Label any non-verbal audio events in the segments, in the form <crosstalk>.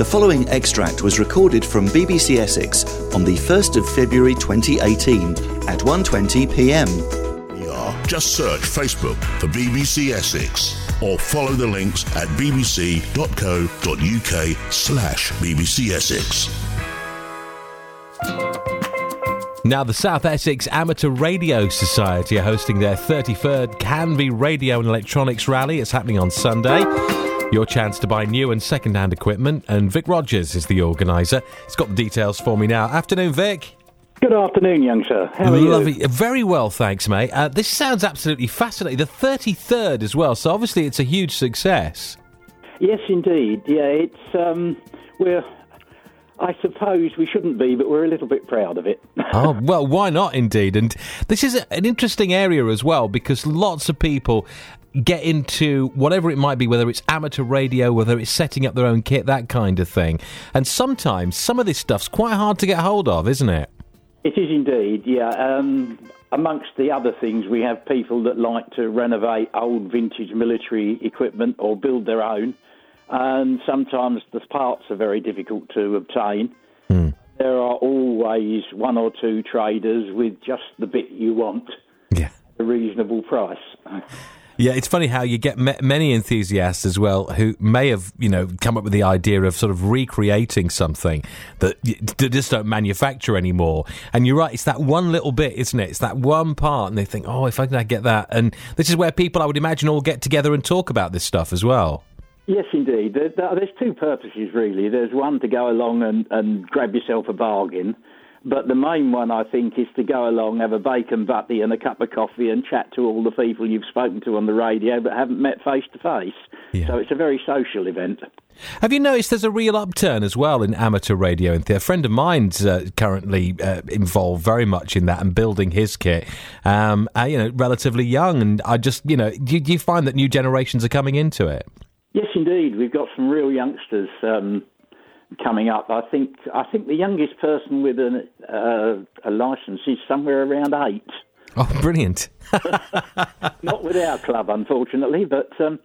The following extract was recorded from BBC Essex on the 1st of February 2018 at 1:20 p.m. Just search Facebook for BBC Essex or follow the links at bbc.co.uk slash BBC Essex. Now, the South Essex Amateur Radio Society are hosting their 33rd Canvey Radio and Electronics Rally. It's happening on Sunday. Your chance to buy new and second-hand equipment, and Vic Rogers is the organiser. He's got the details for me now. Afternoon, Vic. Good afternoon, young sir. How are Lovely. you? Very well, thanks, mate. Uh, this sounds absolutely fascinating. The 33rd as well, so obviously it's a huge success. Yes, indeed. Yeah, it's um, we're. I suppose we shouldn't be, but we're a little bit proud of it. <laughs> oh, well, why not, indeed? And this is a, an interesting area as well because lots of people get into whatever it might be, whether it's amateur radio, whether it's setting up their own kit, that kind of thing. And sometimes some of this stuff's quite hard to get hold of, isn't it? It is indeed. Yeah. Um, amongst the other things, we have people that like to renovate old vintage military equipment or build their own, and sometimes the parts are very difficult to obtain. There are always one or two traders with just the bit you want Yeah. at a reasonable price. <laughs> Yeah, it's funny how you get ma- many enthusiasts as well who may have, you know, come up with the idea of sort of recreating something that they just don't manufacture anymore. And you're right, it's that one little bit, isn't it? It's that one part, and they think, oh, if I can get that. And this is where people, I would imagine, all get together and talk about this stuff as well. Yes, indeed. There, there- there's two purposes, really. There's one to go along and, and grab yourself a bargain, but the main one, I think, is to go along, have a bacon butty and a cup of coffee and chat to all the people you've spoken to on the radio but haven't met face to face. So it's a very social event. Have you noticed there's a real upturn as well in amateur radio and theatre? A friend of mine's uh, currently uh, involved very much in that and building his kit. Um, uh, you know, relatively young, and I just, you know, do, do you find that new generations are coming into it? Yes, indeed. We've got some real youngsters um, coming up. I think I think the youngest person with an, uh, a license is somewhere around eight. Oh, brilliant! <laughs> <laughs> Not with our club, unfortunately, but um,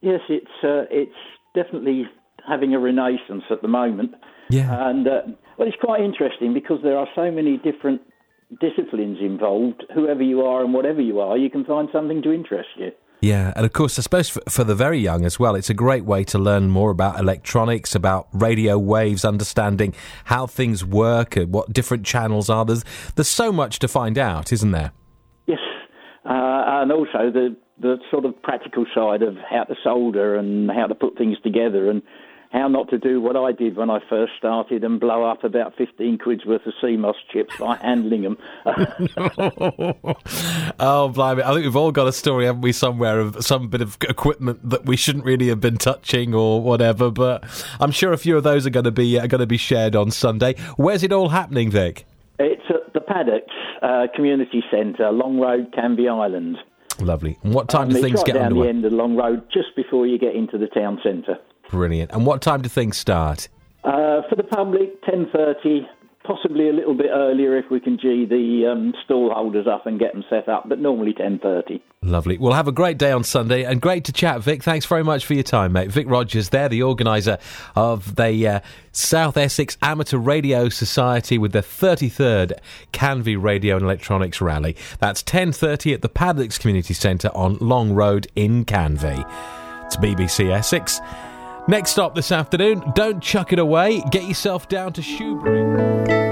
yes, it's uh, it's definitely having a renaissance at the moment. Yeah. And uh, well, it's quite interesting because there are so many different disciplines involved. Whoever you are and whatever you are, you can find something to interest you. Yeah, and of course, I suppose for, for the very young as well, it's a great way to learn more about electronics, about radio waves, understanding how things work, and what different channels are. There's there's so much to find out, isn't there? Yes, uh, and also the the sort of practical side of how to solder and how to put things together and how not to do what I did when I first started and blow up about 15 quid's worth of CMOS chips by handling them. <laughs> oh, blimey. I think we've all got a story, haven't we, somewhere of some bit of equipment that we shouldn't really have been touching or whatever. But I'm sure a few of those are going to be are going to be shared on Sunday. Where's it all happening, Vic? it's at the Paddocks uh, Community Centre, Long Road, Canvey Island. Lovely. And what time Um, do things get down underway? the end of the Long Road, just before you get into the town centre. Brilliant. And what time do things start? Uh, for the public, 10.30, possibly a little bit earlier if we can gee the um, stall holders up and get them set up, but normally 10.30. Lovely. We'll have a great day on Sunday and great to chat, Vic. Thanks very much for your time, mate. Vic Rogers there, the organiser of the uh, South Essex Amateur Radio Society with the 33rd Canvey Radio and Electronics Rally. That's 10.30 at the Paddocks Community Centre on Long Road in Canvey. It's BBC Essex. Next stop this afternoon, don't chuck it away. Get yourself down to Shoebury.